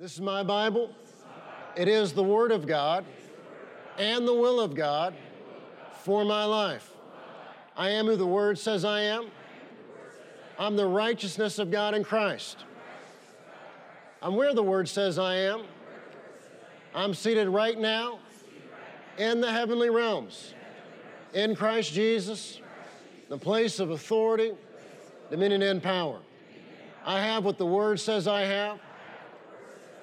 This is my Bible. It is the Word of God and the will of God for my life. I am who the Word says I am. I'm the righteousness of God in Christ. I'm where the Word says I am. I'm seated right now in the heavenly realms in Christ Jesus, the place of authority, dominion, and power. I have what the Word says I have.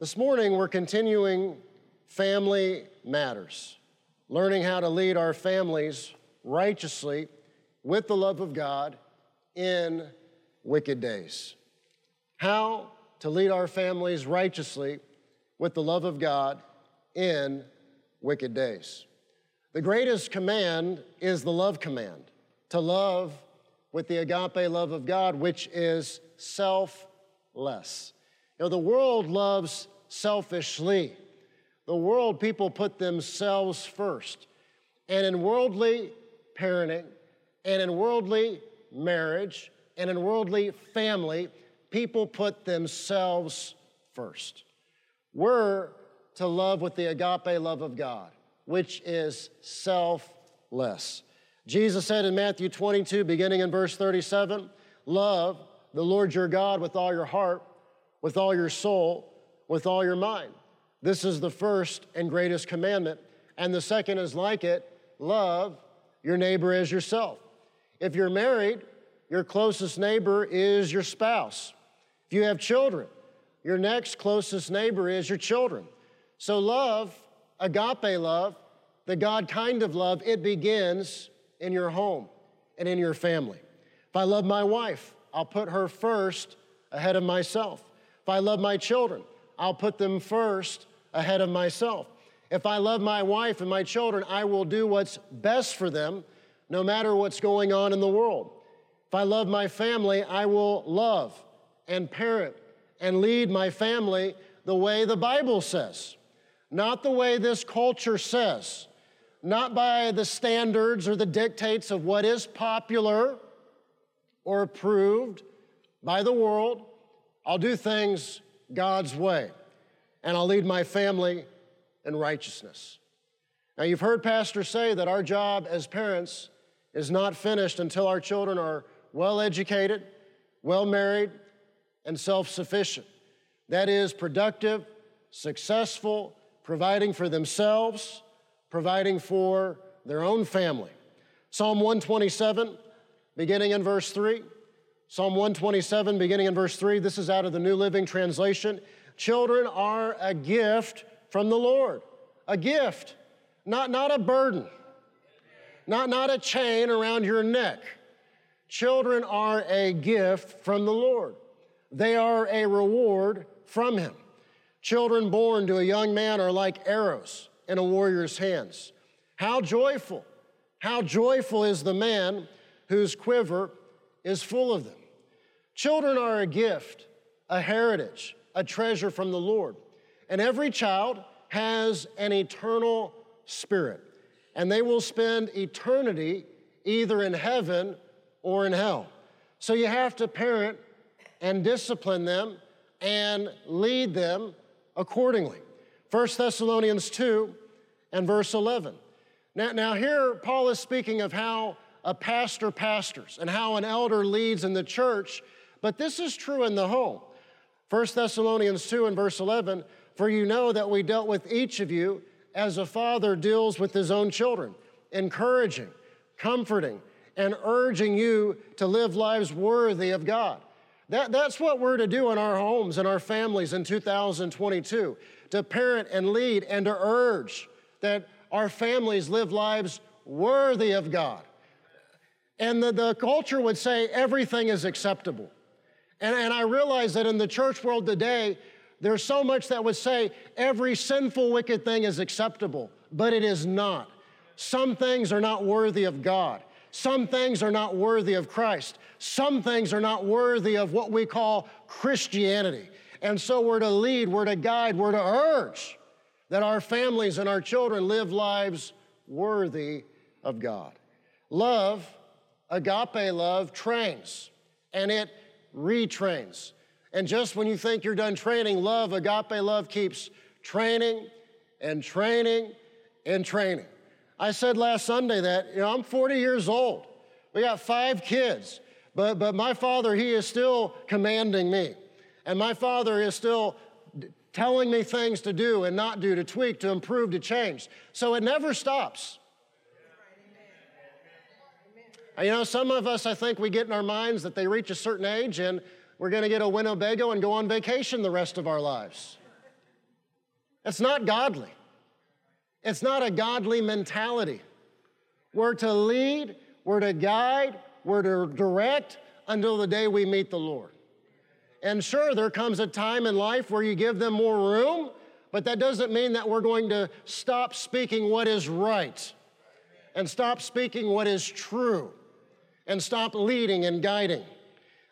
This morning, we're continuing family matters, learning how to lead our families righteously with the love of God in wicked days. How to lead our families righteously with the love of God in wicked days. The greatest command is the love command to love with the agape love of God, which is selfless. You know, the world loves selfishly. The world, people put themselves first. And in worldly parenting, and in worldly marriage, and in worldly family, people put themselves first. We're to love with the agape love of God, which is selfless. Jesus said in Matthew 22, beginning in verse 37, Love the Lord your God with all your heart, with all your soul, with all your mind. This is the first and greatest commandment. And the second is like it love your neighbor as yourself. If you're married, your closest neighbor is your spouse. If you have children, your next closest neighbor is your children. So, love, agape love, the God kind of love, it begins in your home and in your family. If I love my wife, I'll put her first ahead of myself. If I love my children, I'll put them first ahead of myself. If I love my wife and my children, I will do what's best for them no matter what's going on in the world. If I love my family, I will love and parent and lead my family the way the Bible says, not the way this culture says, not by the standards or the dictates of what is popular or approved by the world. I'll do things God's way, and I'll lead my family in righteousness. Now, you've heard pastors say that our job as parents is not finished until our children are well educated, well married, and self sufficient. That is, productive, successful, providing for themselves, providing for their own family. Psalm 127, beginning in verse 3. Psalm 127, beginning in verse 3, this is out of the New Living Translation. Children are a gift from the Lord. A gift, not, not a burden, not, not a chain around your neck. Children are a gift from the Lord. They are a reward from Him. Children born to a young man are like arrows in a warrior's hands. How joyful, how joyful is the man whose quiver is full of them. Children are a gift, a heritage, a treasure from the Lord. And every child has an eternal spirit, and they will spend eternity either in heaven or in hell. So you have to parent and discipline them and lead them accordingly. 1 Thessalonians 2 and verse 11. Now, now, here Paul is speaking of how a pastor pastors and how an elder leads in the church, but this is true in the home. 1 Thessalonians 2 and verse 11 For you know that we dealt with each of you as a father deals with his own children, encouraging, comforting, and urging you to live lives worthy of God. That, that's what we're to do in our homes and our families in 2022 to parent and lead and to urge that our families live lives worthy of God. And the, the culture would say everything is acceptable. And, and I realize that in the church world today, There's so much that would say every sinful, wicked thing is acceptable, but it is not. Some things are not worthy of God. Some things are not worthy of Christ. Some things are not worthy of what we call Christianity. And so we're to lead, we're to guide, we're to urge that our families and our children live lives worthy of God. Love, agape love, trains and it retrains. And just when you think you're done training, love, agape love, keeps training and training and training. I said last Sunday that, you know, I'm 40 years old. We got five kids, but, but my father, he is still commanding me. And my father is still telling me things to do and not do, to tweak, to improve, to change. So it never stops. You know, some of us, I think we get in our minds that they reach a certain age and we're going to get a Winnebago and go on vacation the rest of our lives. It's not godly. It's not a godly mentality. We're to lead, we're to guide, we're to direct until the day we meet the Lord. And sure, there comes a time in life where you give them more room, but that doesn't mean that we're going to stop speaking what is right and stop speaking what is true and stop leading and guiding.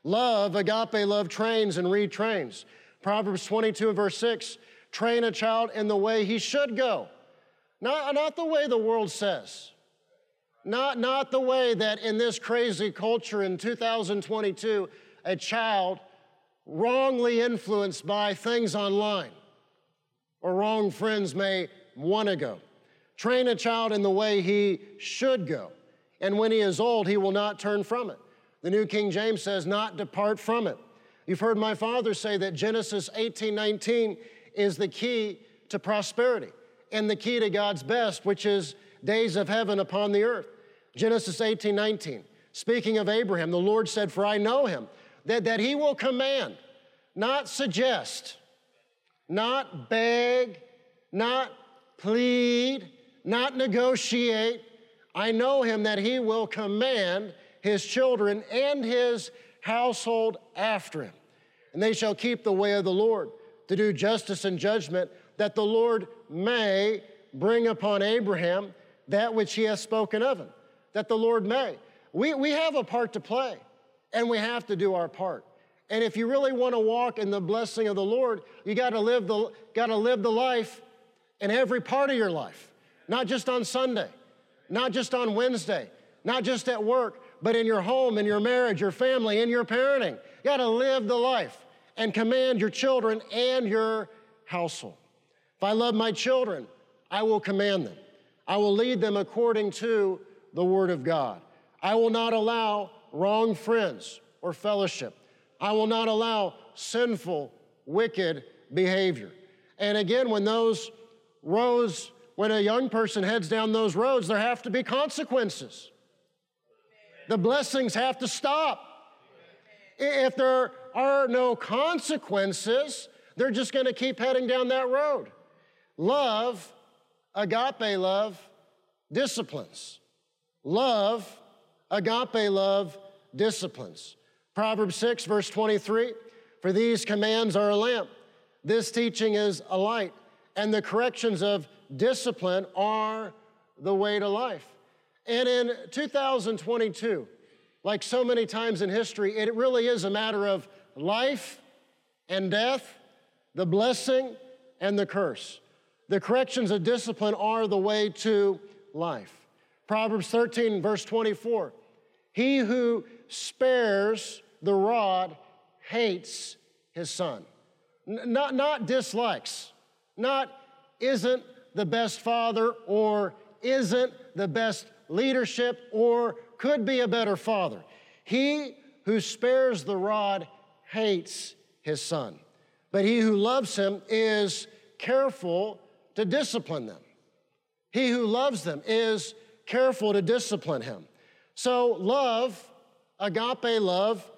Love, agape love, trains and retrains. Proverbs 22 verse 6 train a child in the way he should go. Not, not the way the world says. Not, not the way that in this crazy culture in 2022, a child wrongly influenced by things online or wrong friends may want to go. Train a child in the way he should go, and when he is old, he will not turn from it. The New King James says, not depart from it. You've heard my father say that Genesis 18 19 is the key to prosperity and the key to God's best, which is days of heaven upon the earth. Genesis 18 19. Speaking of Abraham, the Lord said, For I know him, that, that he will command, not suggest, not beg, not plead, not negotiate. I know him that he will command his children and his household after him. And they shall keep the way of the Lord to do justice and judgment, that the Lord may bring upon Abraham that which he has spoken of him. That the Lord may. We, we have a part to play, and we have to do our part. And if you really want to walk in the blessing of the Lord, you got to live the got to live the life in every part of your life, not just on Sunday, not just on Wednesday, not just at work, but in your home, in your marriage, your family, in your parenting. You got to live the life and command your children and your household. If I love my children, I will command them. I will lead them according to the Word of God. I will not allow wrong friends or fellowship. I will not allow sinful, wicked behavior. And again, when those roads, when a young person heads down those roads, there have to be consequences. The blessings have to stop. If there are no consequences, they're just going to keep heading down that road. Love, agape love, disciplines. Love, agape love, disciplines. Proverbs 6, verse 23 For these commands are a lamp, this teaching is a light, and the corrections of discipline are the way to life. And in 2022, like so many times in history, it really is a matter of life and death, the blessing and the curse. The corrections of discipline are the way to life. Proverbs 13, verse 24 He who spares the rod hates his son. N- not, not dislikes, not isn't the best father or isn't the best leadership, or could be a better father. He who spares the rod hates his son, but he who loves him is careful to discipline them. He who loves them is careful to discipline him. So, love, agape love,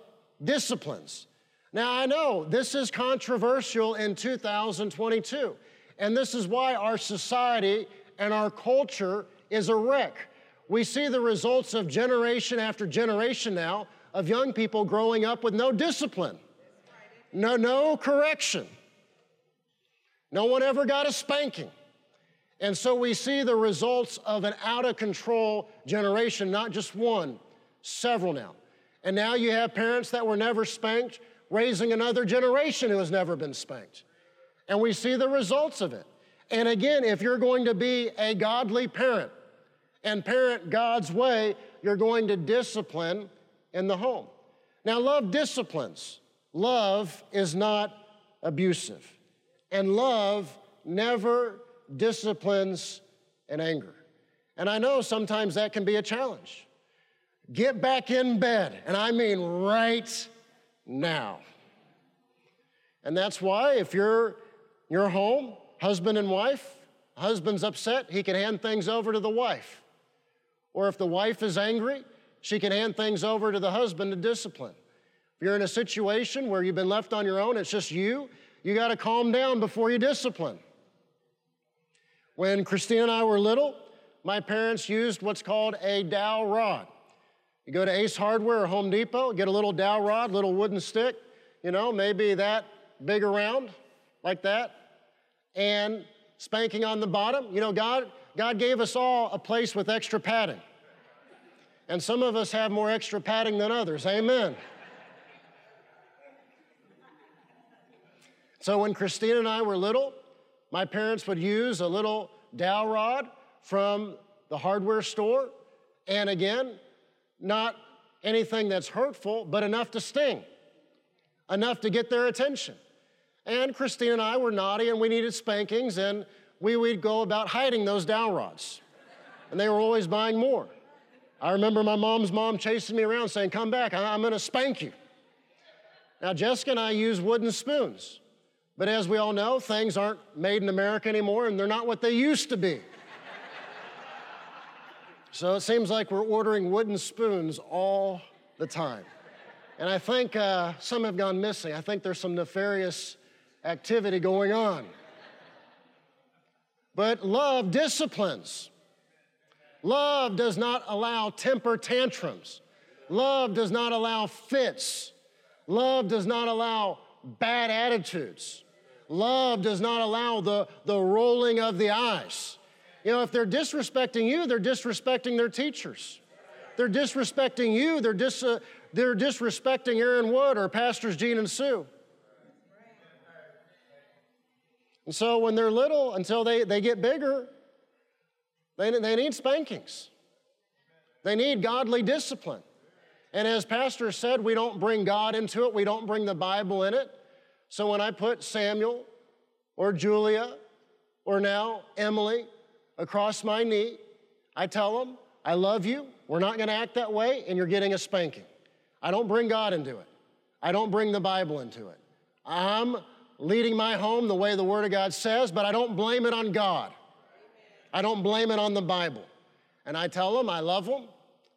disciplines. Now, I know this is controversial in 2022, and this is why our society and our culture is a wreck. We see the results of generation after generation now of young people growing up with no discipline, no, no correction. No one ever got a spanking. And so we see the results of an out of control generation, not just one, several now. And now you have parents that were never spanked raising another generation who has never been spanked. And we see the results of it. And again, if you're going to be a godly parent and parent God's way, you're going to discipline in the home. Now, love disciplines. Love is not abusive. And love never disciplines in anger. And I know sometimes that can be a challenge. Get back in bed, and I mean right now. And that's why if you're you're home, husband and wife, husband's upset, he can hand things over to the wife. Or if the wife is angry, she can hand things over to the husband to discipline. If you're in a situation where you've been left on your own, it's just you, you got to calm down before you discipline. When Christine and I were little, my parents used what's called a dowel rod. You go to Ace Hardware or Home Depot, get a little dowel rod, little wooden stick, you know, maybe that big around, like that, and spanking on the bottom. You know, God, God gave us all a place with extra padding. And some of us have more extra padding than others. Amen. So when Christine and I were little, my parents would use a little dowel rod from the hardware store. And again, not anything that's hurtful, but enough to sting, enough to get their attention. And Christine and I were naughty and we needed spankings, and we would go about hiding those dowel rods. And they were always buying more. I remember my mom's mom chasing me around saying, Come back, I'm gonna spank you. Now, Jessica and I use wooden spoons. But as we all know, things aren't made in America anymore and they're not what they used to be. so it seems like we're ordering wooden spoons all the time. And I think uh, some have gone missing. I think there's some nefarious activity going on. But love disciplines. Love does not allow temper tantrums. Love does not allow fits. Love does not allow bad attitudes. Love does not allow the, the rolling of the eyes. You know, if they're disrespecting you, they're disrespecting their teachers. They're disrespecting you, they're, dis, uh, they're disrespecting Aaron Wood or Pastors Gene and Sue. And so when they're little, until they, they get bigger, they, they need spankings. They need godly discipline. And as Pastor said, we don't bring God into it, we don't bring the Bible in it. So when I put Samuel or Julia or now Emily across my knee, I tell them, I love you, we're not gonna act that way, and you're getting a spanking. I don't bring God into it, I don't bring the Bible into it. I'm leading my home the way the Word of God says, but I don't blame it on God. I don't blame it on the Bible. And I tell them I love them,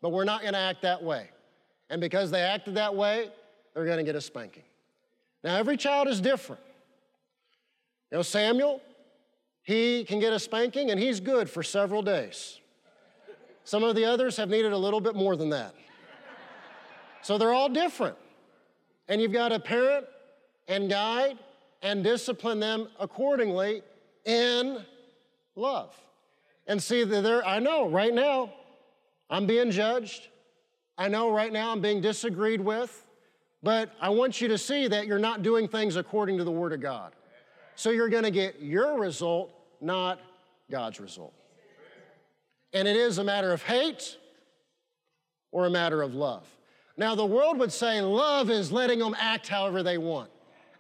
but we're not gonna act that way. And because they acted that way, they're gonna get a spanking. Now, every child is different. You know, Samuel, he can get a spanking and he's good for several days. Some of the others have needed a little bit more than that. So they're all different. And you've got a parent and guide and discipline them accordingly in love. And see there, I know right now I'm being judged. I know right now I'm being disagreed with. But I want you to see that you're not doing things according to the Word of God. So you're going to get your result, not God's result. And it is a matter of hate or a matter of love. Now, the world would say love is letting them act however they want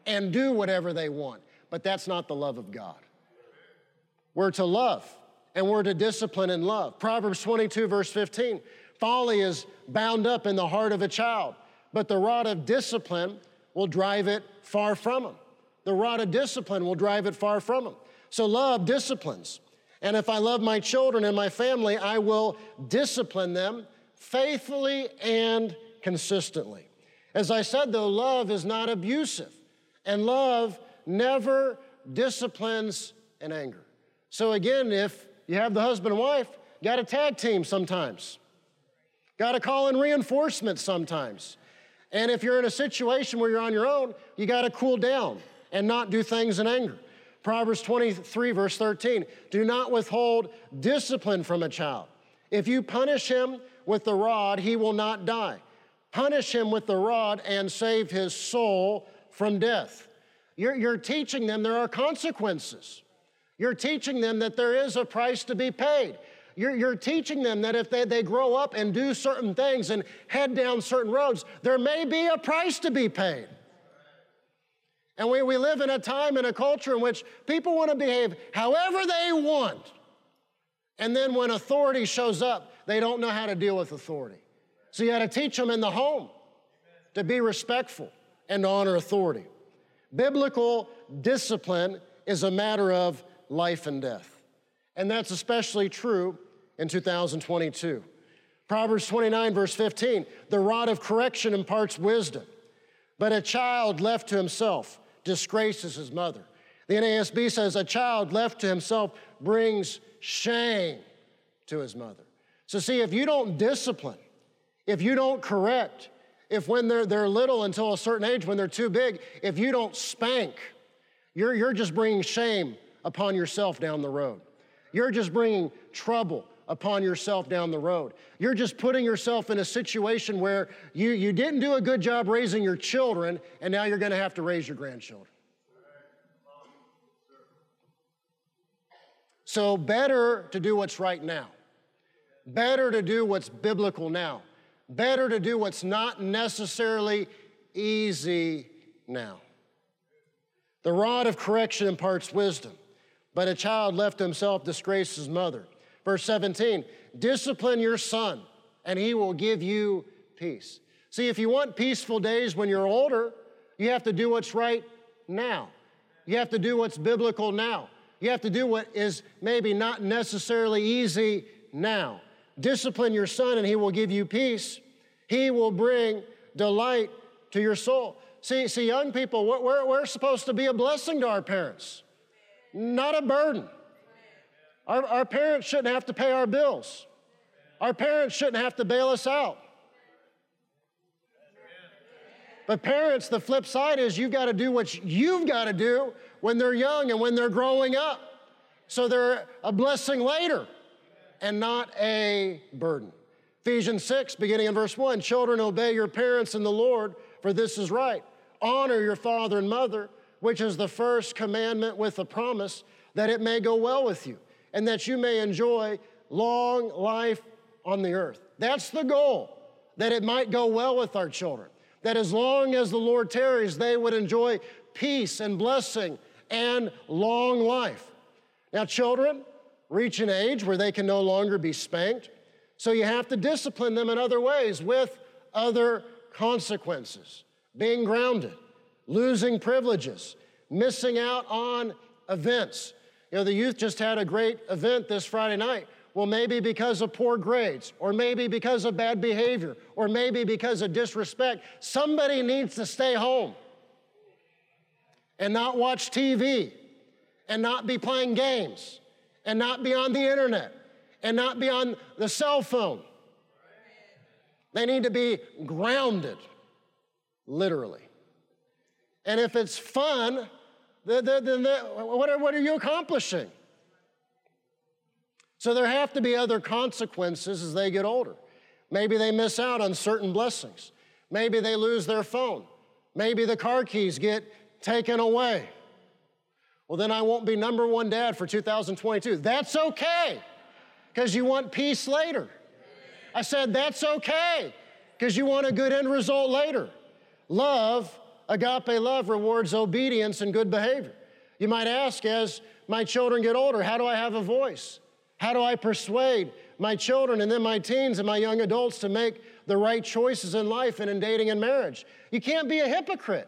and do whatever they want, but that's not the love of God. We're to love and we're to discipline and love. Proverbs 22, verse 15 folly is bound up in the heart of a child but the rod of discipline will drive it far from them. The rod of discipline will drive it far from them. So love disciplines. And if I love my children and my family, I will discipline them faithfully and consistently. As I said, though, love is not abusive, and love never disciplines in anger. So, again, if you have the husband and wife, got to tag team sometimes, got to call in reinforcements sometimes. And if you're in a situation where you're on your own, you got to cool down and not do things in anger. Proverbs 23, verse 13 do not withhold discipline from a child. If you punish him with the rod, he will not die. Punish him with the rod and save his soul from death. You're, you're teaching them there are consequences. You're teaching them that there is a price to be paid. You're, you're teaching them that if they, they grow up and do certain things and head down certain roads, there may be a price to be paid. And we, we live in a time and a culture in which people want to behave however they want. And then when authority shows up, they don't know how to deal with authority. So you got to teach them in the home to be respectful and honor authority. Biblical discipline is a matter of life and death. And that's especially true in 2022. Proverbs 29, verse 15 the rod of correction imparts wisdom, but a child left to himself disgraces his mother. The NASB says a child left to himself brings shame to his mother. So, see, if you don't discipline, if you don't correct, if when they're, they're little until a certain age, when they're too big, if you don't spank, you're, you're just bringing shame upon yourself down the road. You're just bringing trouble upon yourself down the road. You're just putting yourself in a situation where you, you didn't do a good job raising your children, and now you're going to have to raise your grandchildren. So, better to do what's right now. Better to do what's biblical now. Better to do what's not necessarily easy now. The rod of correction imparts wisdom, but a child left himself disgraces his mother. Verse 17, discipline your son, and he will give you peace. See, if you want peaceful days when you're older, you have to do what's right now. You have to do what's biblical now. You have to do what is maybe not necessarily easy now. Discipline your son, and he will give you peace. He will bring delight to your soul. See, see, young people, we're, we're supposed to be a blessing to our parents, not a burden. Our, our parents shouldn't have to pay our bills. Our parents shouldn't have to bail us out. But parents, the flip side is you've got to do what you've got to do when they're young and when they're growing up. So they're a blessing later and not a burden. Ephesians 6, beginning in verse 1 Children, obey your parents in the Lord, for this is right. Honor your father and mother, which is the first commandment with a promise that it may go well with you and that you may enjoy long life on the earth. That's the goal, that it might go well with our children. That as long as the Lord tarries, they would enjoy peace and blessing and long life. Now, children reach an age where they can no longer be spanked, so you have to discipline them in other ways with other consequences. Being grounded, losing privileges, missing out on events. You know, the youth just had a great event this Friday night. Well, maybe because of poor grades, or maybe because of bad behavior, or maybe because of disrespect, somebody needs to stay home and not watch TV and not be playing games and not be on the internet and not be on the cell phone. They need to be grounded, literally. And if it's fun, then, then, what, are, what are you accomplishing? So there have to be other consequences as they get older. Maybe they miss out on certain blessings. Maybe they lose their phone. Maybe the car keys get taken away. Well, then I won't be number one dad for 2022. That's okay, because you want peace later. I said, that's okay, because you want a good end result later. Love Agape love rewards obedience and good behavior. You might ask, as my children get older, how do I have a voice? How do I persuade my children and then my teens and my young adults to make the right choices in life and in dating and marriage? You can't be a hypocrite.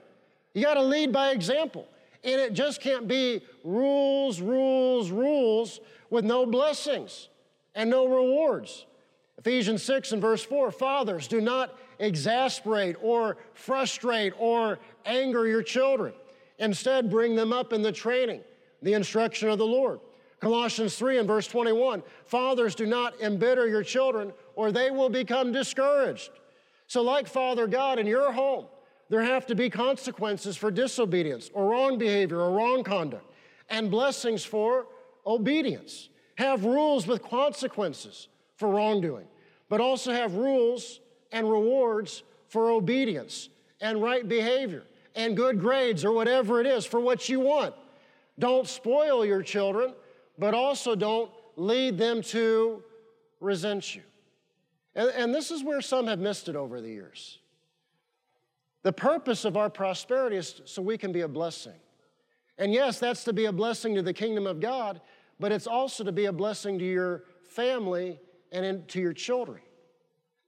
You got to lead by example. And it just can't be rules, rules, rules with no blessings and no rewards. Ephesians 6 and verse 4 Fathers, do not exasperate or frustrate or anger your children. Instead, bring them up in the training, the instruction of the Lord. Colossians 3 and verse 21 Fathers, do not embitter your children, or they will become discouraged. So, like Father God in your home, there have to be consequences for disobedience or wrong behavior or wrong conduct. and blessings for obedience. Have rules with consequences for wrongdoing, but also have rules and rewards for obedience and right behavior and good grades or whatever it is for what you want. Don't spoil your children, but also don't lead them to resent you. And, and, this is where some have missed it over the years. The purpose of our prosperity is so we can be a blessing. And yes, that's to be a blessing to the kingdom of God, but it's also to be a blessing to your family and in, to your children.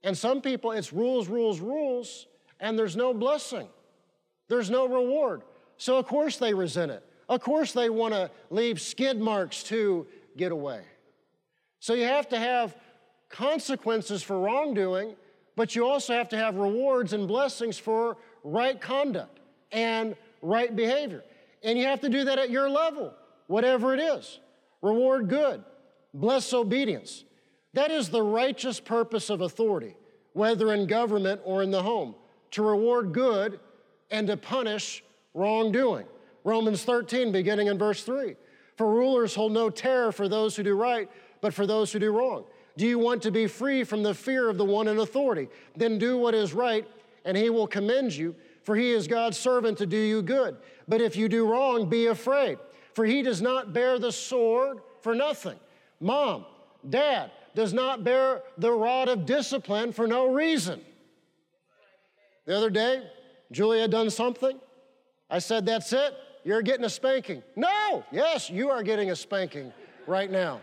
And some people, it's rules, rules, rules, and there's no blessing. There's no reward. So, of course, they resent it. Of course, they want to leave skid marks to get away. So, you have to have consequences for wrongdoing, but you also have to have rewards and blessings for right conduct and right behavior. And you have to do that at your level, whatever it is. Reward good, bless obedience. That is the righteous purpose of authority, whether in government or in the home, to reward good and to punish wrongdoing. Romans 13, beginning in verse 3. For rulers hold no terror for those who do right, but for those who do wrong. Do you want to be free from the fear of the one in authority? Then do what is right, and he will commend you, for he is God's servant to do you good. But if you do wrong, be afraid, for he does not bear the sword for nothing. Mom, dad, does not bear the rod of discipline for no reason. The other day, Julia done something. I said, That's it. You're getting a spanking. No, yes, you are getting a spanking right now.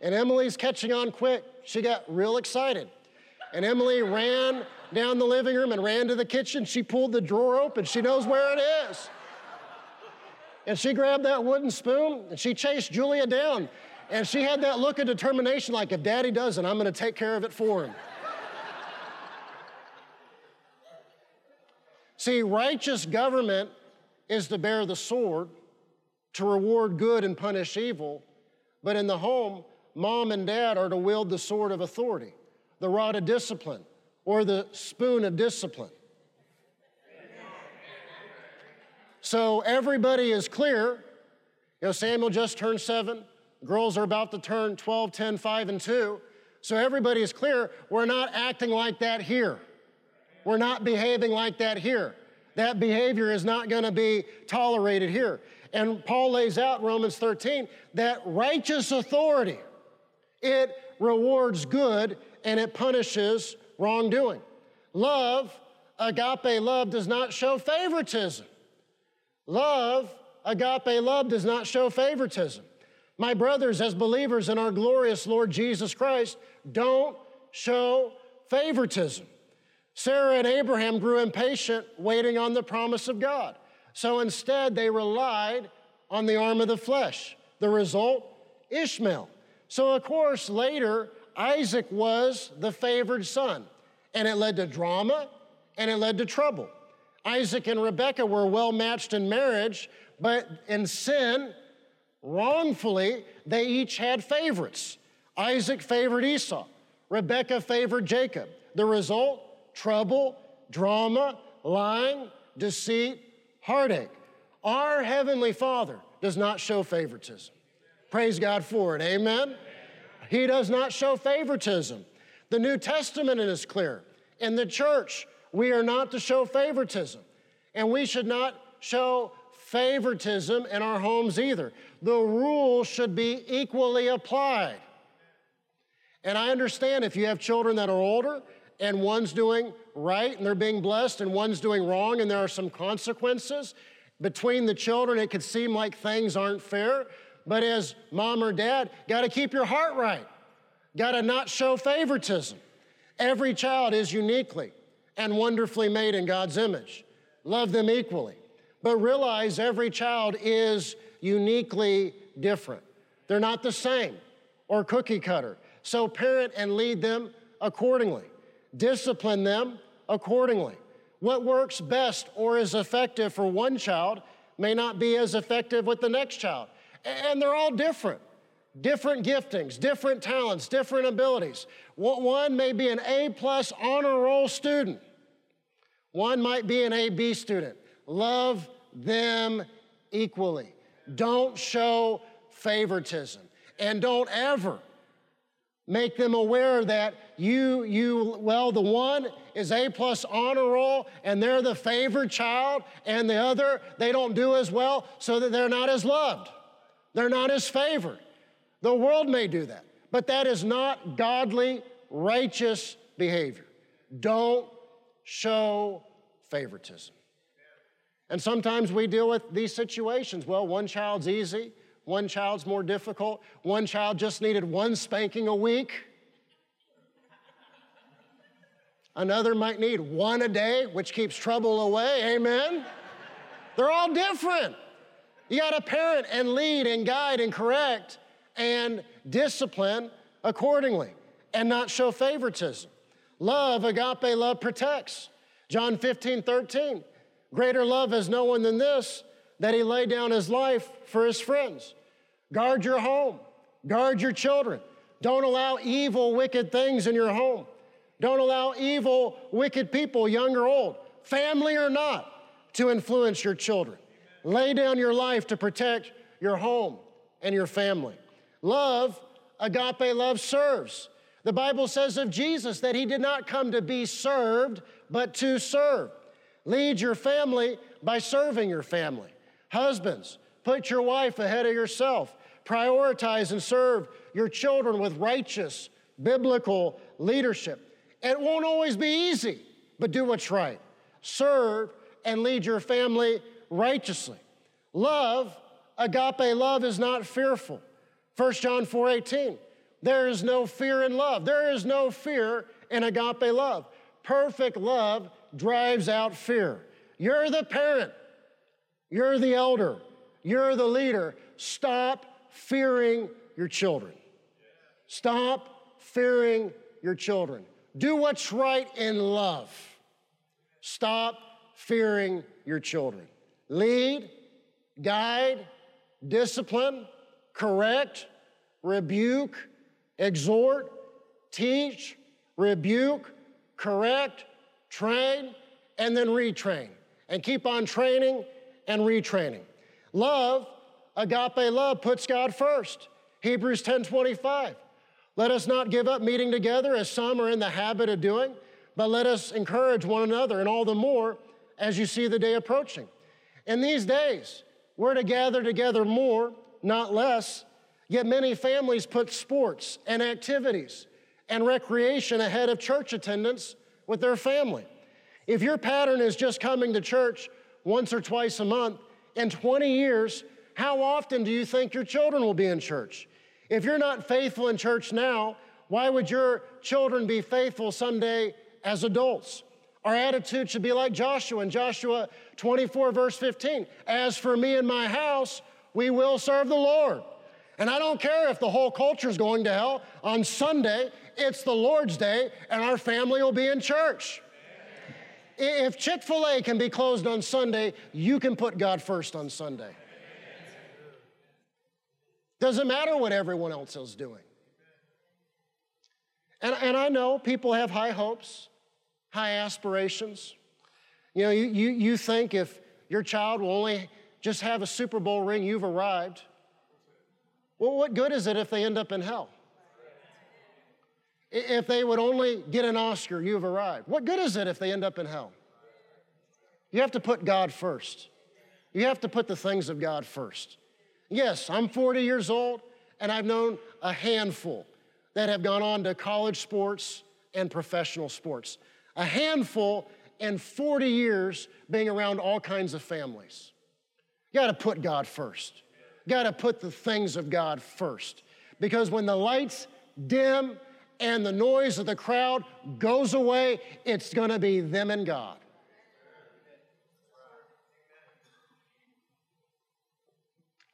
And Emily's catching on quick. She got real excited. And Emily ran down the living room and ran to the kitchen. She pulled the drawer open. She knows where it is. And she grabbed that wooden spoon and she chased Julia down. And she had that look of determination like, if daddy doesn't, I'm to take care of it for him. See, righteous government is to bear the sword, to reward good and punish evil. But in the home, mom and dad are to wield the sword of authority, the rod of discipline, or the spoon of discipline. So everybody is clear. You know, Samuel just turned seven. Girls are about to turn 12, 10, 5, and 2. So everybody is clear. We're not acting like that here. We're not behaving like that here. That behavior is not going to be tolerated here. And Paul lays out Romans 13 that righteous authority, it rewards good and it punishes wrongdoing. Love, agape love, does not show favoritism. Love, agape love, does not show favoritism. My brothers, as believers in our glorious Lord Jesus Christ, don't show favoritism. Sarah and Abraham grew impatient waiting on the promise of God. So instead, they relied on the arm of the flesh. The result, Ishmael. So, of course, later, Isaac was the favored son, and it led to drama and it led to trouble. Isaac and Rebekah were well matched in marriage, but in sin, wrongfully, they each had favorites. Isaac favored Esau, Rebekah favored Jacob. The result, trouble, drama, lying, deceit, heartache. Our Heavenly Father does not show favoritism. Praise God for it. Amen. He does not show favoritism. The New Testament is clear. In the church, we are not to show favoritism. And we should not show favoritism in our homes either. The rules should be equally applied. And I understand if you have children that are older and one's doing right and they're being blessed and one's doing wrong and there are some consequences. Between the children, it could seem like things aren't fair, but as mom or dad, got to keep your heart right, got to not show favoritism. Every child is uniquely and wonderfully made in God's image. Love them equally, but realize every child is uniquely different. They're not the same or cookie cutter. So parent and lead them accordingly discipline them accordingly. What works best or is effective for one child may not be as effective with the next child. And they're all different. Different giftings, different talents, different abilities. One may be an A plus honor roll student. One might be an AB student. Love them equally. Don't show favoritism. And don't ever make them aware that you, you, well, the one is A plus honor roll and they're the favored child, and the other, they don't do as well, so that they're not as loved. They're not as favored. The world may do that, but that is not godly, righteous behavior. Don't show favoritism. And sometimes we deal with these situations. Well, one child's easy, one child's more difficult, one child just needed one spanking a week. Another might need one a day, which keeps trouble away. Amen. They're all different. You got to parent and lead and guide and correct and discipline accordingly and not show favoritism. Love, agape love protects. John 15, 13. Greater love has no one than this, that he lay down his life for his friends. Guard your home, guard your children. Don't allow evil, wicked things in your home. Don't allow evil, wicked people, young or old, family or not, to influence your children. Lay down your life to protect your home and your family. Love, agape love, serves. The Bible says of Jesus that he did not come to be served, but to serve. Lead your family by serving your family. Husbands, put your wife ahead of yourself. Prioritize and serve your children with righteous, biblical leadership. It won't always be easy, but do what's right. Serve and lead your family righteously. Love, agape love, is not fearful. 1 John 4 18. There is no fear in love. There is no fear in agape love. Perfect love drives out fear. You're the parent, you're the elder, you're the leader. Stop fearing your children. Stop fearing your children. Do what's right in love. Stop fearing your children. Lead, guide, discipline, correct, rebuke, exhort, teach, rebuke, correct, train, and then retrain. And keep on training and retraining. Love, agape love, puts God first. Hebrews 10 25. Let us not give up meeting together as some are in the habit of doing, but let us encourage one another, and all the more as you see the day approaching. In these days, we're to gather together more, not less, yet many families put sports and activities and recreation ahead of church attendance with their family. If your pattern is just coming to church once or twice a month, in 20 years, how often do you think your children will be in church? If you're not faithful in church now, why would your children be faithful someday as adults? Our attitude should be like Joshua in Joshua 24, verse 15. As for me and my house, we will serve the Lord. And I don't care if the whole culture is going to hell. On Sunday, it's the Lord's day, and our family will be in church. If Chick fil A can be closed on Sunday, you can put God first on Sunday. Doesn't matter what everyone else is doing. And, and I know people have high hopes, high aspirations. You know, you, you, you think if your child will only just have a Super Bowl ring, you've arrived. Well, what good is it if they end up in hell? If they would only get an Oscar, you've arrived. What good is it if they end up in hell? You have to put God first. You have to put the things of God first. Yes, I'm 40 years old, and I've known a handful that have gone on to college sports and professional sports. A handful in 40 years being around all kinds of families. You gotta put God first. You gotta put the things of God first. Because when the lights dim and the noise of the crowd goes away, it's gonna be them and God.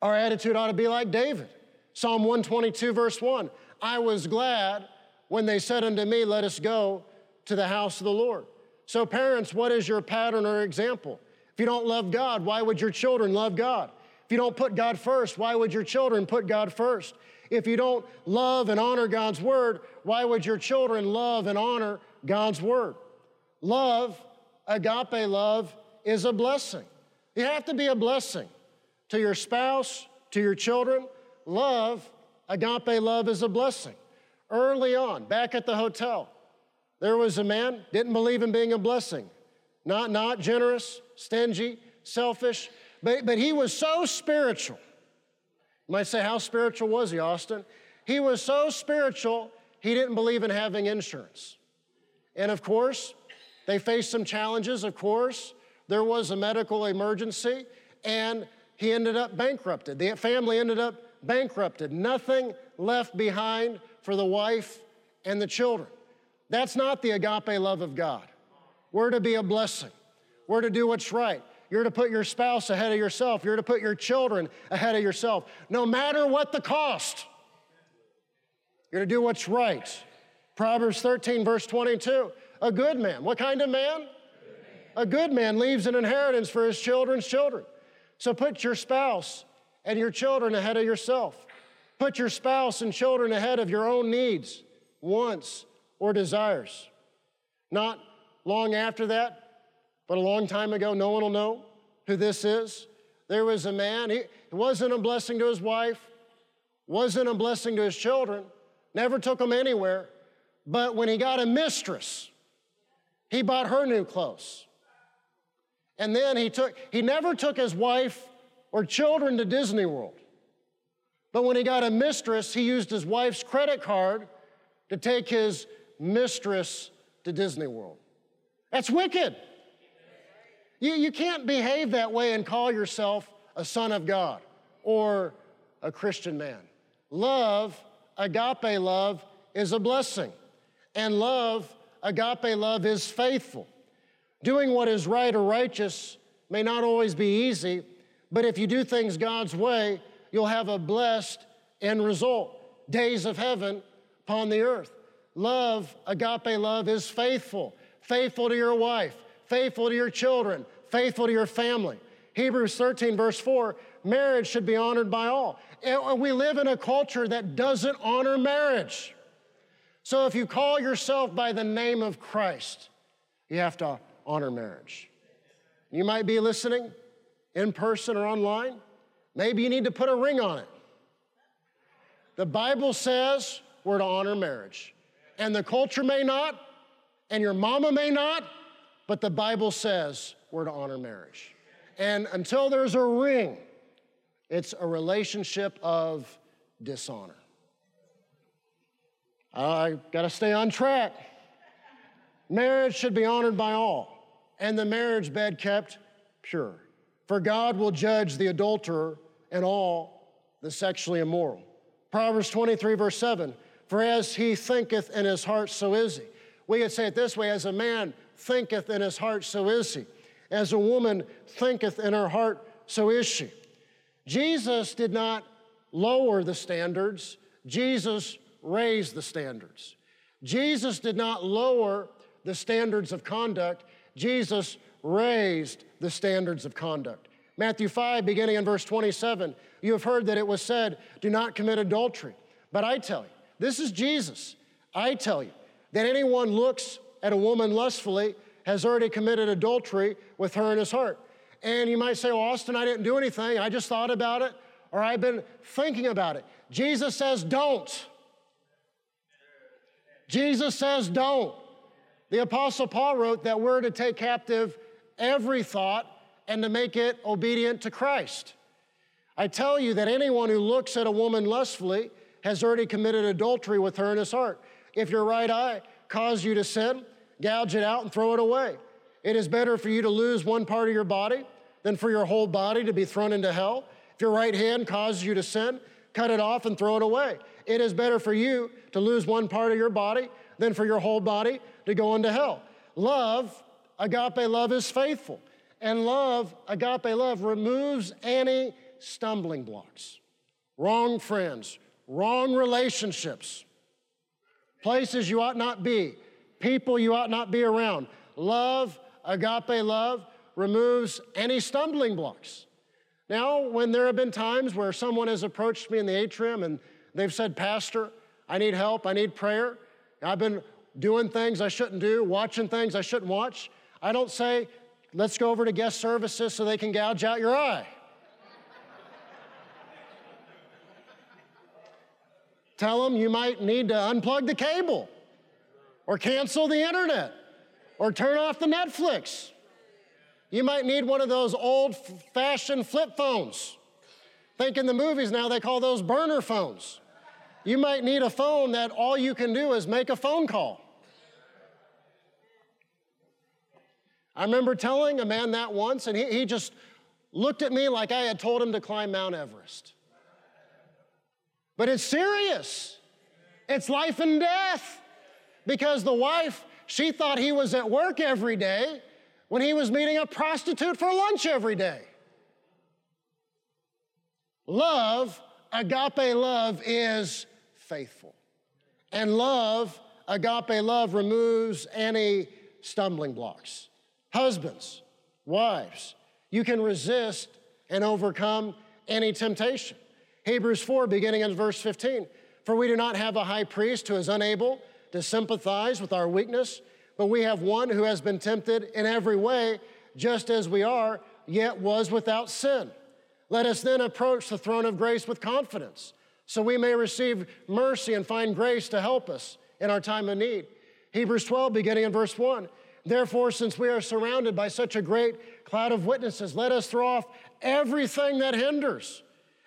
Our attitude ought to be like David. Psalm 122, verse 1 I was glad when they said unto me, Let us go to the house of the Lord. So, parents, what is your pattern or example? If you don't love God, why would your children love God? If you don't put God first, why would your children put God first? If you don't love and honor God's word, why would your children love and honor God's word? Love, agape love, is a blessing. You have to be a blessing to your spouse, to your children. Love, agape love, is a blessing. Early on, back at the hotel, there was a man, didn't believe in being a blessing. Not, not generous, stingy, selfish, but, but he was so spiritual. You might say, How spiritual was he, Austin? He was so spiritual, he didn't believe in having insurance. And of course, they faced some challenges, of course. There was a medical emergency, and he ended up bankrupted. The family ended up bankrupted. Nothing left behind for the wife and the children. That's not the agape love of God. We're to be a blessing. We're to do what's right. You're to put your spouse ahead of yourself. You're to put your children ahead of yourself, no matter what the cost. You're to do what's right. Proverbs 13, verse 22. A good man. What kind of man? A good man leaves an inheritance for his children's children. So put your spouse and your children ahead of yourself. Put your spouse and children ahead of your own needs, wants, or desires. Not long after that, but a long time ago, no one will know who this is. There was a man, he wasn't a blessing to his wife, wasn't a blessing to his children, never took them anywhere. But when he got a mistress, he bought her new clothes. And then he took, he never took his wife or children to Disney World. But when he got a mistress, he used his wife's credit card to take his mistress to Disney World. That's wicked. You, you can't behave that way and call yourself a son of God or a Christian man. Love, agape love, is a blessing. And love, agape love, is faithful. Doing what is right or righteous may not always be easy, but if you do things God's way, you'll have a blessed end result days of heaven upon the earth. Love, agape love, is faithful. Faithful to your wife, faithful to your children, faithful to your family. Hebrews 13, verse 4 marriage should be honored by all. And we live in a culture that doesn't honor marriage. So if you call yourself by the name of Christ, you have to honor marriage. You might be listening in person or online. Maybe you need to put a ring on it. The Bible says we're to honor marriage. And the culture may not, and your mama may not, but the Bible says we're to honor marriage. And until there's a ring, it's a relationship of dishonor. I got to stay on track. Marriage should be honored by all, and the marriage bed kept pure. For God will judge the adulterer and all the sexually immoral. Proverbs 23, verse 7 For as he thinketh in his heart, so is he. We could say it this way as a man thinketh in his heart, so is he. As a woman thinketh in her heart, so is she. Jesus did not lower the standards, Jesus raised the standards. Jesus did not lower the standards of conduct, Jesus raised the standards of conduct. Matthew 5, beginning in verse 27, you have heard that it was said, Do not commit adultery. But I tell you, this is Jesus. I tell you that anyone looks at a woman lustfully has already committed adultery with her in his heart. And you might say, Well, Austin, I didn't do anything. I just thought about it, or I've been thinking about it. Jesus says, Don't. Jesus says, Don't. The Apostle Paul wrote that we're to take captive every thought and to make it obedient to Christ. I tell you that anyone who looks at a woman lustfully has already committed adultery with her in his heart. If your right eye caused you to sin, gouge it out and throw it away. It is better for you to lose one part of your body than for your whole body to be thrown into hell. If your right hand causes you to sin, cut it off and throw it away. It is better for you to lose one part of your body than for your whole body to go into hell. Love, agape love, is faithful. And love, agape love, removes any stumbling blocks. Wrong friends, wrong relationships, places you ought not be, people you ought not be around. Love, agape love, removes any stumbling blocks. Now, when there have been times where someone has approached me in the atrium and they've said, Pastor, I need help, I need prayer, I've been doing things I shouldn't do, watching things I shouldn't watch, I don't say, let's go over to guest services so they can gouge out your eye. Tell them you might need to unplug the cable or cancel the internet or turn off the Netflix. You might need one of those old fashioned flip phones. Think in the movies now, they call those burner phones. You might need a phone that all you can do is make a phone call. I remember telling a man that once, and he, he just looked at me like I had told him to climb Mount Everest. But it's serious, it's life and death. Because the wife, she thought he was at work every day when he was meeting a prostitute for lunch every day. Love, agape love, is faithful. And love, agape love, removes any stumbling blocks. Husbands, wives, you can resist and overcome any temptation. Hebrews 4, beginning in verse 15. For we do not have a high priest who is unable to sympathize with our weakness, but we have one who has been tempted in every way, just as we are, yet was without sin. Let us then approach the throne of grace with confidence, so we may receive mercy and find grace to help us in our time of need. Hebrews 12, beginning in verse 1. Therefore, since we are surrounded by such a great cloud of witnesses, let us throw off everything that hinders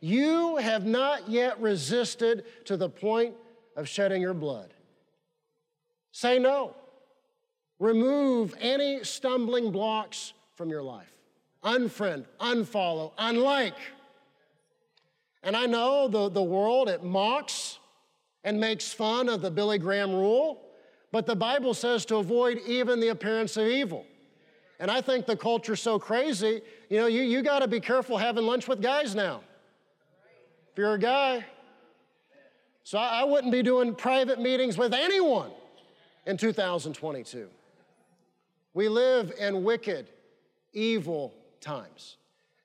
You have not yet resisted to the point of shedding your blood. Say no. Remove any stumbling blocks from your life. Unfriend, unfollow, unlike. And I know the, the world, it mocks and makes fun of the Billy Graham rule, but the Bible says to avoid even the appearance of evil. And I think the culture's so crazy, you know, you, you got to be careful having lunch with guys now. You're a guy. So I, I wouldn't be doing private meetings with anyone in 2022. We live in wicked, evil times.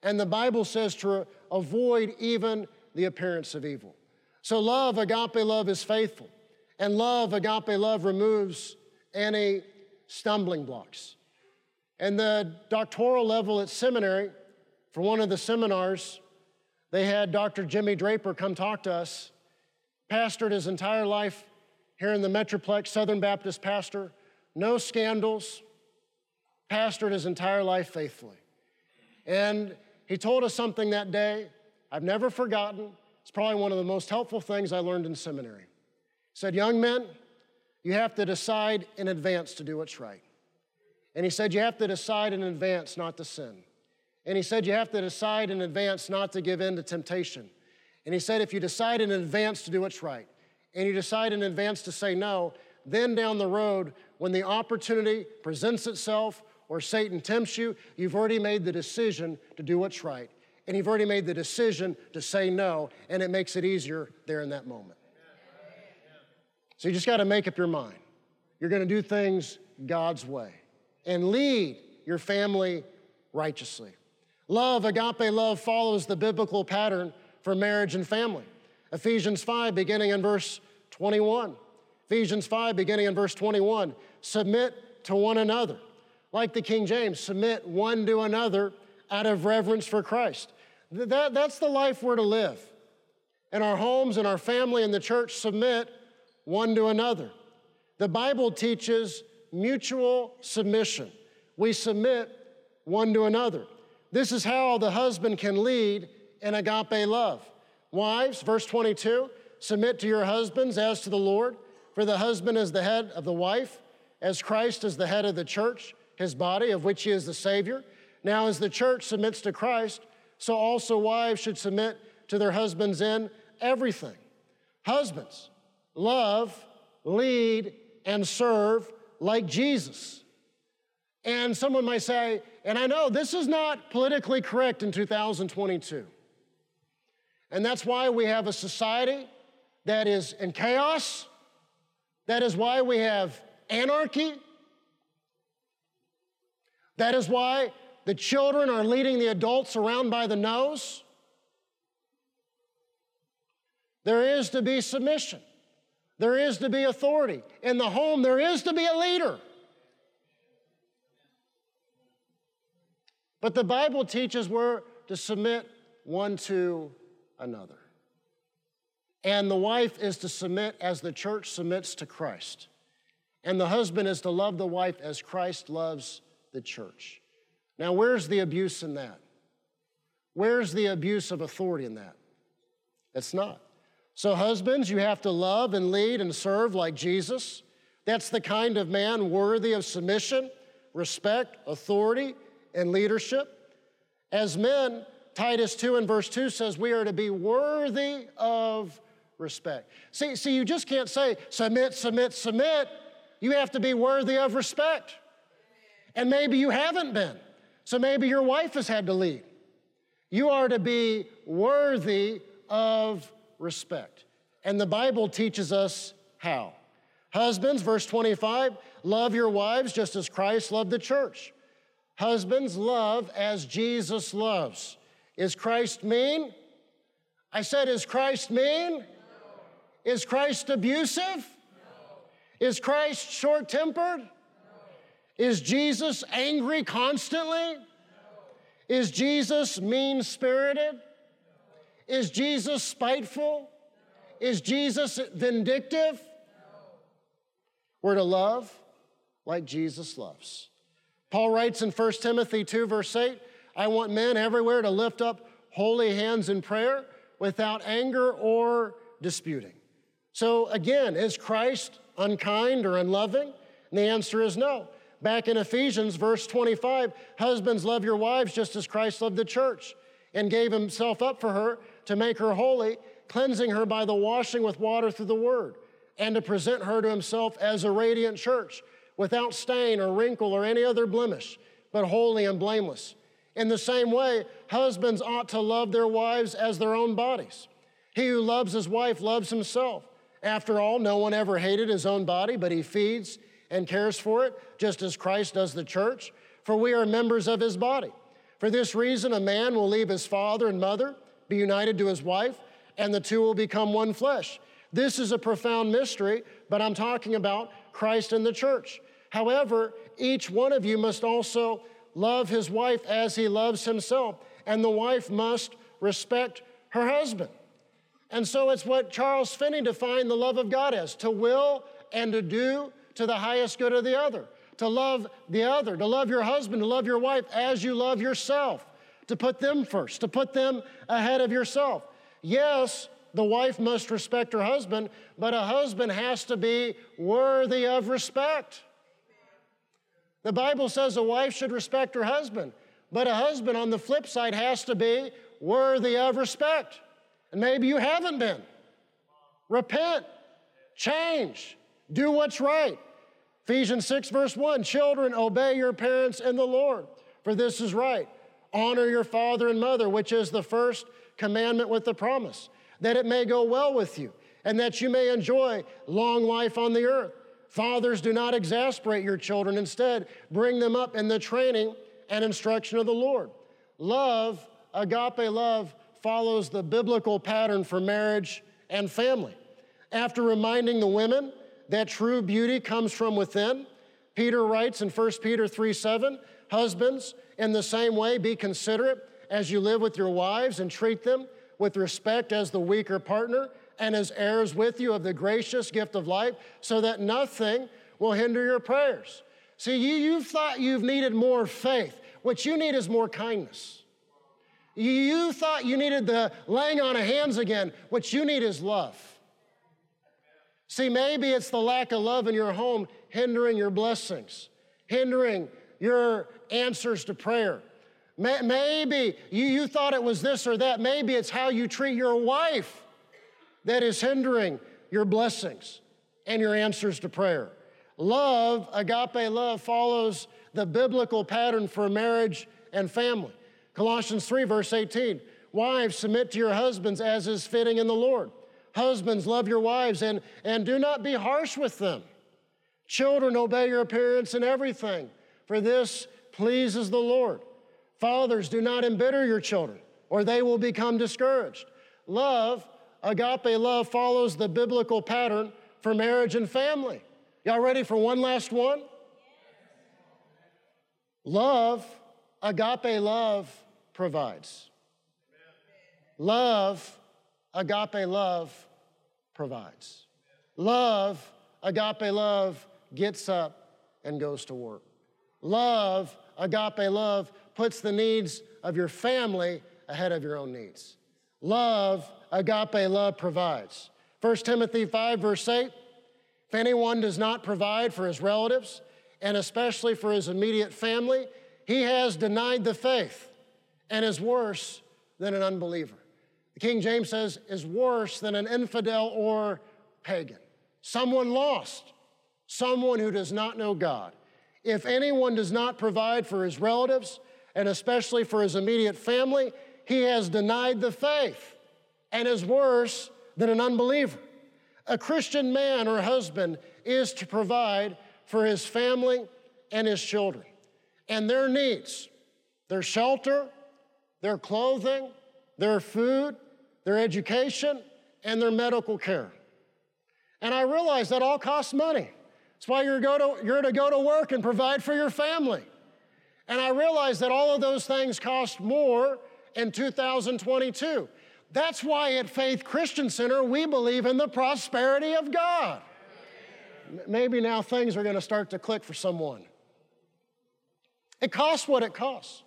And the Bible says to avoid even the appearance of evil. So, love, agape love, is faithful. And love, agape love, removes any stumbling blocks. And the doctoral level at seminary, for one of the seminars, they had Dr. Jimmy Draper come talk to us. Pastored his entire life here in the Metroplex, Southern Baptist pastor, no scandals, pastored his entire life faithfully. And he told us something that day I've never forgotten. It's probably one of the most helpful things I learned in seminary. He said, Young men, you have to decide in advance to do what's right. And he said, You have to decide in advance not to sin. And he said, You have to decide in advance not to give in to temptation. And he said, If you decide in advance to do what's right, and you decide in advance to say no, then down the road, when the opportunity presents itself or Satan tempts you, you've already made the decision to do what's right. And you've already made the decision to say no, and it makes it easier there in that moment. So you just got to make up your mind. You're going to do things God's way and lead your family righteously. Love, agape love, follows the biblical pattern for marriage and family. Ephesians 5, beginning in verse 21. Ephesians 5, beginning in verse 21. Submit to one another like the King James, submit one to another out of reverence for Christ. That, that's the life we're to live. In our homes, in our family, in the church, submit one to another. The Bible teaches mutual submission. We submit one to another. This is how the husband can lead in agape love. Wives, verse 22, submit to your husbands as to the Lord, for the husband is the head of the wife, as Christ is the head of the church his body, of which he is the Savior. Now, as the church submits to Christ, so also wives should submit to their husbands in everything. Husbands, love, lead, and serve like Jesus. And someone might say, and I know this is not politically correct in 2022. And that's why we have a society that is in chaos, That is why we have anarchy. That is why the children are leading the adults around by the nose. There is to be submission. There is to be authority. In the home, there is to be a leader. But the Bible teaches we're to submit one to another. And the wife is to submit as the church submits to Christ. And the husband is to love the wife as Christ loves the church. Now, where's the abuse in that? Where's the abuse of authority in that? It's not. So, husbands, you have to love and lead and serve like Jesus. That's the kind of man worthy of submission, respect, authority, and leadership. As men, Titus 2 and verse 2 says we are to be worthy of respect. See, see, you just can't say submit, submit, submit. You have to be worthy of respect. And maybe you haven't been. So maybe your wife has had to lead. You are to be worthy of respect. And the Bible teaches us how. Husbands, verse 25, love your wives just as Christ loved the church. Husbands, love as Jesus loves. Is Christ mean? I said, is Christ mean? No. Is Christ abusive? No. Is Christ short tempered? No. Is Jesus angry constantly? Is Jesus mean spirited? Is Jesus spiteful? Is Jesus vindictive? We're to love like Jesus loves. Paul writes in 1 Timothy 2, verse 8 I want men everywhere to lift up holy hands in prayer without anger or disputing. So, again, is Christ unkind or unloving? And the answer is no. Back in Ephesians, verse 25, husbands, love your wives just as Christ loved the church and gave himself up for her to make her holy, cleansing her by the washing with water through the word, and to present her to himself as a radiant church, without stain or wrinkle or any other blemish, but holy and blameless. In the same way, husbands ought to love their wives as their own bodies. He who loves his wife loves himself. After all, no one ever hated his own body, but he feeds and cares for it, just as Christ does the church, for we are members of his body. For this reason, a man will leave his father and mother be united to his wife, and the two will become one flesh. This is a profound mystery, but I'm talking about Christ and the church. However, each one of you must also love his wife as he loves himself, and the wife must respect her husband. And so it's what Charles Finney defined the love of God as to will and to do to the highest good of the other, to love the other, to love your husband, to love your wife as you love yourself to put them first, to put them ahead of yourself. Yes, the wife must respect her husband, but a husband has to be worthy of respect. The Bible says a wife should respect her husband, but a husband on the flip side has to be worthy of respect. And maybe you haven't been. Repent, change, do what's right. Ephesians 6, verse 1 Children, obey your parents in the Lord, for this is right. Honor your father and mother, which is the first commandment with the promise, that it may go well with you and that you may enjoy long life on the earth. Fathers, do not exasperate your children. Instead, bring them up in the training and instruction of the Lord. Love, agape love, follows the biblical pattern for marriage and family. After reminding the women that true beauty comes from within, Peter writes in 1 Peter 3 7, Husbands, in the same way, be considerate as you live with your wives and treat them with respect as the weaker partner and as heirs with you of the gracious gift of life, so that nothing will hinder your prayers. See, you, you've thought you've needed more faith. What you need is more kindness. You thought you needed the laying on of hands again. What you need is love. See, maybe it's the lack of love in your home hindering your blessings, hindering your answers to prayer. Maybe you, you thought it was this or that. Maybe it's how you treat your wife that is hindering your blessings and your answers to prayer. Love, agape love, follows the biblical pattern for marriage and family. Colossians 3, verse 18 Wives, submit to your husbands as is fitting in the Lord. Husbands, love your wives and, and do not be harsh with them. Children, obey your parents in everything, for this pleases the Lord. Fathers, do not embitter your children, or they will become discouraged. Love, agape love, follows the biblical pattern for marriage and family. Y'all ready for one last one? Love, agape love, provides. Love, agape love, provides. Love, agape love, gets up and goes to work. Love, agape love, puts the needs of your family ahead of your own needs. Love, agape love provides. 1 Timothy 5, verse 8 if anyone does not provide for his relatives, and especially for his immediate family, he has denied the faith and is worse than an unbeliever. The King James says, is worse than an infidel or pagan. Someone lost, someone who does not know God. If anyone does not provide for his relatives, and especially for his immediate family, he has denied the faith and is worse than an unbeliever. A Christian man or husband is to provide for his family and his children and their needs their shelter, their clothing, their food, their education, and their medical care. And I realize that all costs money. That's why you're, go to, you're to go to work and provide for your family. And I realize that all of those things cost more in 2022. That's why at Faith Christian Center we believe in the prosperity of God. Maybe now things are going to start to click for someone. It costs what it costs.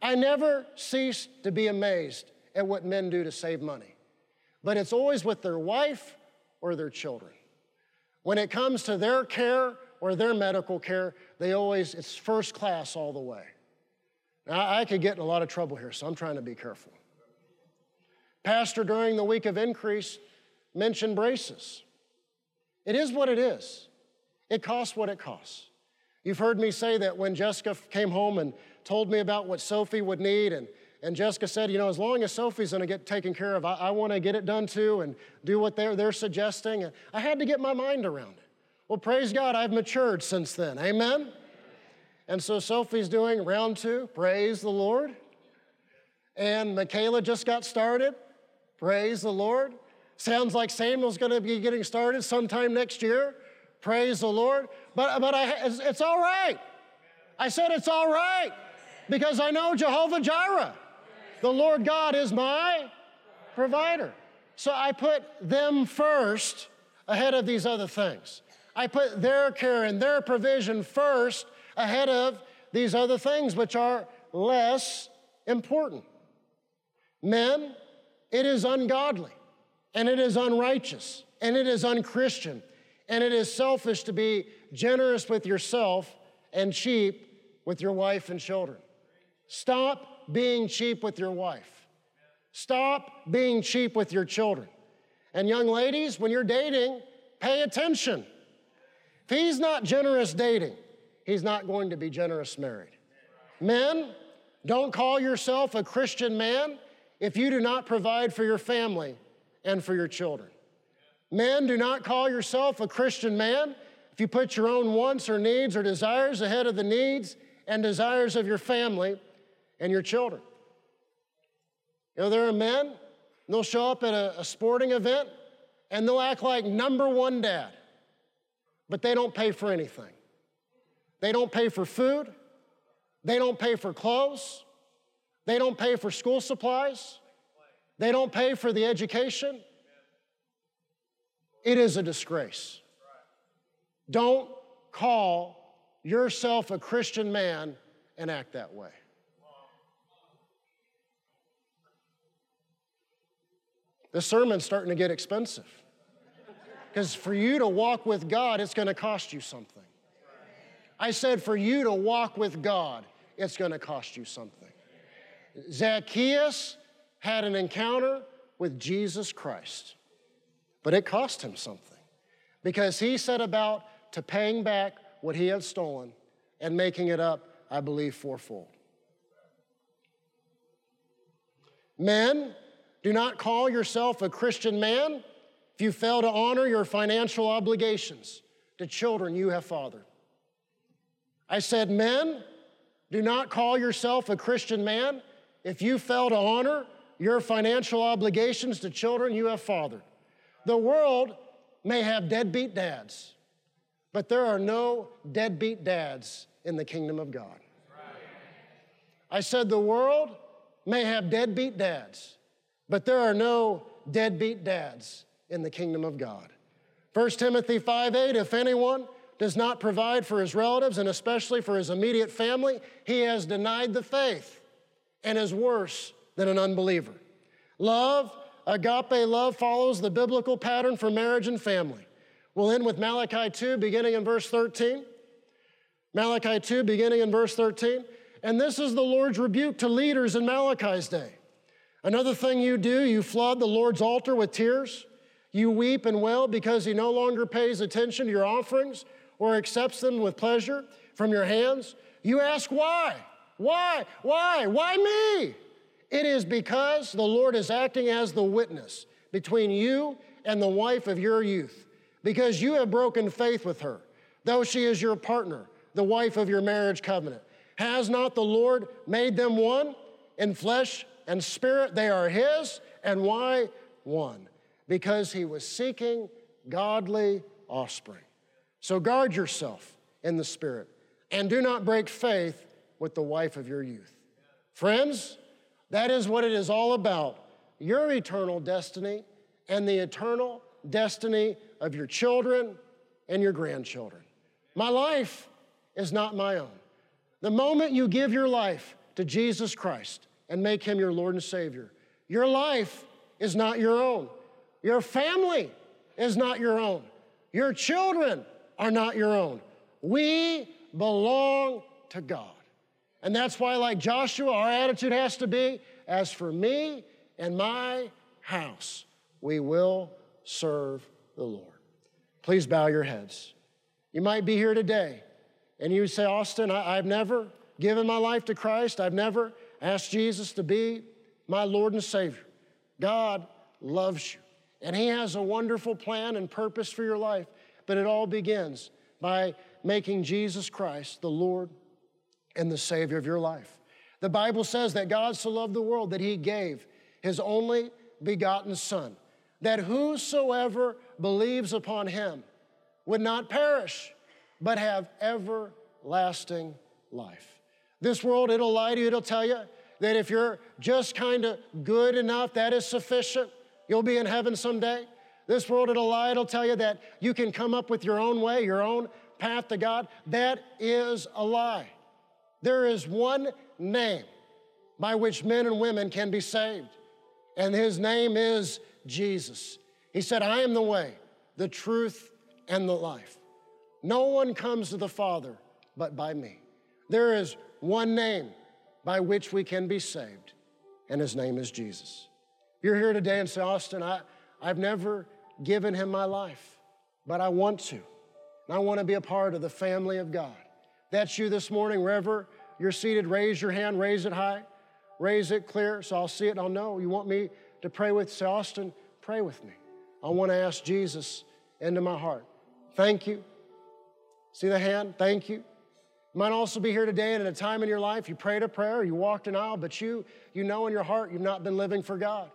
I never cease to be amazed at what men do to save money, but it's always with their wife or their children. When it comes to their care or their medical care, they always, it's first class all the way. Now, I could get in a lot of trouble here, so I'm trying to be careful. Pastor, during the week of increase, mentioned braces. It is what it is, it costs what it costs. You've heard me say that when Jessica came home and told me about what Sophie would need, and, and Jessica said, You know, as long as Sophie's gonna get taken care of, I, I wanna get it done too and do what they're, they're suggesting. And I had to get my mind around it. Well, praise God, I've matured since then. Amen? And so Sophie's doing round two, praise the Lord. And Michaela just got started, praise the Lord. Sounds like Samuel's gonna be getting started sometime next year, praise the Lord. But, but I, it's, it's all right. I said it's all right because I know Jehovah Jireh. The Lord God is my provider. So I put them first ahead of these other things. I put their care and their provision first ahead of these other things, which are less important. Men, it is ungodly, and it is unrighteous, and it is unchristian, and it is selfish to be generous with yourself and cheap with your wife and children. Stop being cheap with your wife. Stop being cheap with your children. And young ladies, when you're dating, pay attention. He's not generous dating, he's not going to be generous married. Men, don't call yourself a Christian man if you do not provide for your family and for your children. Men, do not call yourself a Christian man if you put your own wants or needs or desires ahead of the needs and desires of your family and your children. You know, there are men, they'll show up at a, a sporting event and they'll act like number one dad, but they don't pay for anything. They don't pay for food. They don't pay for clothes. They don't pay for school supplies. They don't pay for the education. It is a disgrace. Don't call yourself a Christian man and act that way. The sermon's starting to get expensive. Because for you to walk with God, it's going to cost you something. I said, for you to walk with God, it's going to cost you something. Zacchaeus had an encounter with Jesus Christ, but it cost him something because he set about to paying back what he had stolen and making it up, I believe, fourfold. Men, Do not call yourself a Christian man you fail to honor your financial obligations to children you have fathered. I said, Men, do not call yourself a Christian man if you fail to honor your financial obligations to children you have fathered. The world may have deadbeat dads, but there are no deadbeat dads in the kingdom of God. I said the world may have deadbeat dads, but there are no deadbeat dads in the kingdom of God. 1 Timothy 5 8, if anyone does not provide for his relatives and especially for his immediate family, he has denied the faith and is worse than an unbeliever. Love, agape love, follows the biblical pattern for marriage and family. We'll end with Malachi 2, beginning in verse 13. Malachi 2, beginning in verse 13. And this is the Lord's rebuke to leaders in Malachi's day. Another thing you do, you flood the Lord's altar with tears. You weep and wail because he no longer pays attention to your offerings or accepts them with pleasure from your hands. You ask why? Why? Why? Why me? It is because the Lord is acting as the witness between you and the wife of your youth, because you have broken faith with her, though she is your partner, the wife of your marriage covenant. Has not the Lord made them one in flesh and spirit? They are His. And why one? Because He was seeking godly offspring. So guard yourself in the Spirit and do not break faith with the wife of your youth. Friends, that is what it is all about your eternal destiny and the eternal destiny of your children and your grandchildren. My life is not my own. The moment you give your life to Jesus Christ and make him your Lord and Savior, your life is not your own. Your family is not your own. Your children are not your own. We belong to God. And that's why, like Joshua, our attitude has to be as for me and my house, we will serve the Lord. Please bow your heads. You might be here today and you say, Austin, I, have never given my life to Christ. I've never asked Jesus to be my Lord and Savior. God loves you, and He has a wonderful plan and purpose for your life, but it all begins by making Jesus Christ the Lord and the Savior of your life. The Bible says that God so loved the world that He gave His only begotten Son, that whosoever believes upon Him would not perish but have everlasting life. This world, it'll lie to you, it'll tell you that if you're just kind of good enough, that is sufficient. You'll be in heaven someday. This world, it'll lie, it'll tell you that you can come up with your own way, your own path to God. That is a lie. There is one name by which men and women can be saved, and his name is Jesus. He said, I am the way, the truth, and the life. No one comes to the Father but by me. There is one name by which we can be saved, and his name is Jesus. You're here today and say, Austin, I, I've never given him my life, but I want to. And I want to be a part of the family of God. That's you this morning, wherever you're seated, raise your hand, raise it high, raise it clear so I'll see it I'll know. You want me to pray with, say, Austin, pray with me. I want to ask Jesus into my heart. Thank you. See the hand? Thank you. You might also be here today and at a time in your life you prayed a prayer, you walked an aisle, but you, you know in your heart you've not been living for God.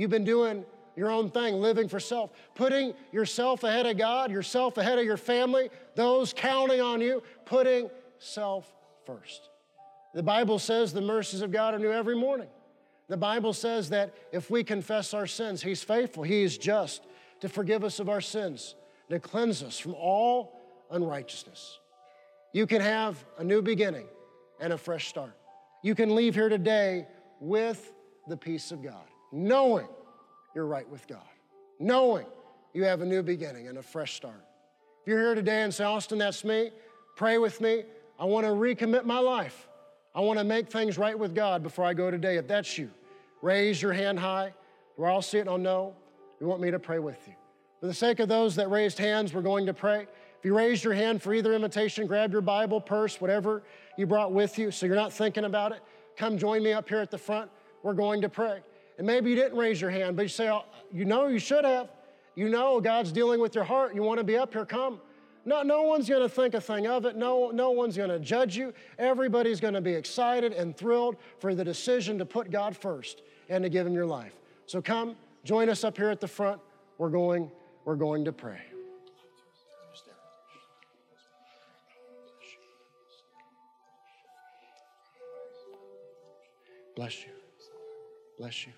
You've been doing your own thing, living for self, putting yourself ahead of God, yourself ahead of your family, those counting on you, putting self first. The Bible says the mercies of God are new every morning. The Bible says that if we confess our sins, He's faithful, He is just to forgive us of our sins, to cleanse us from all unrighteousness. You can have a new beginning and a fresh start. You can leave here today with the peace of God, knowing you're right with God, knowing you have a new beginning and a fresh start. If you're here today and say, Austin, that's me, pray with me. I want to recommit my life. I want to make things right with God before I go today. If that's you, raise your hand high where I'll see it and I'll know. You want me to pray with you. For the sake of those that raised hands, we're going to pray. If you raised your hand for either invitation, grab your Bible, purse, whatever you brought with you so you're not thinking about it. Come join me up here at the front. We're going to pray. And maybe you didn't raise your hand, but you say, oh, you know you should have. You know God's dealing with your heart. You want to be up here, come. No, no one's going to think a thing of it. No, no one's going to judge you. Everybody's going to be excited and thrilled for the decision to put God first and to give Him your life. So come, join us up here at the front. We're going, we're going to pray. Bless you. Bless you.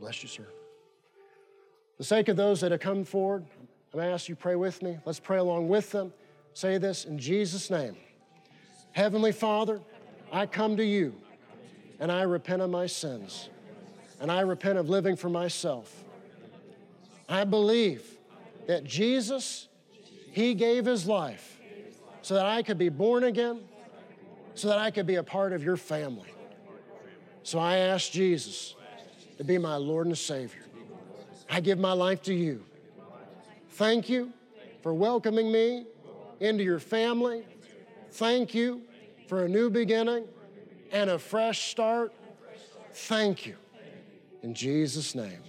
Bless you, sir. For the sake of those that have come forward, I'm going to ask you pray with me. Let's pray along with them. Say this in Jesus' name. Heavenly Father, I come to you and I repent of my sins and I repent of living for myself. I believe that Jesus, He gave His life so that I could be born again, so that I could be a part of your family. So I ask Jesus to be my Lord and Savior. I give my life to you. Thank you for welcoming me into your family. Thank you for a new beginning and a fresh start. Thank you. In Jesus' name,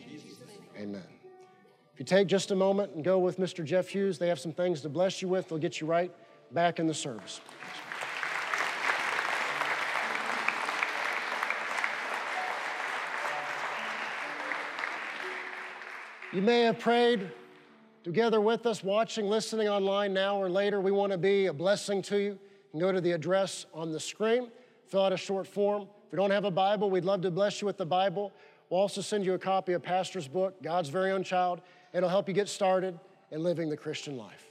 amen. If you take just a moment and go with Mr. Jeff Hughes, they have some things to bless you with. They'll get you right back in the service. You may have prayed together with us, watching, listening online now or later. We want to be a blessing to you. You can go to the address on the screen, fill out a short form. If you don't have a Bible, we'd love to bless you with the Bible. We'll also send you a copy of Pastor's book, God's Very Own Child. It'll help you get started in living the Christian life.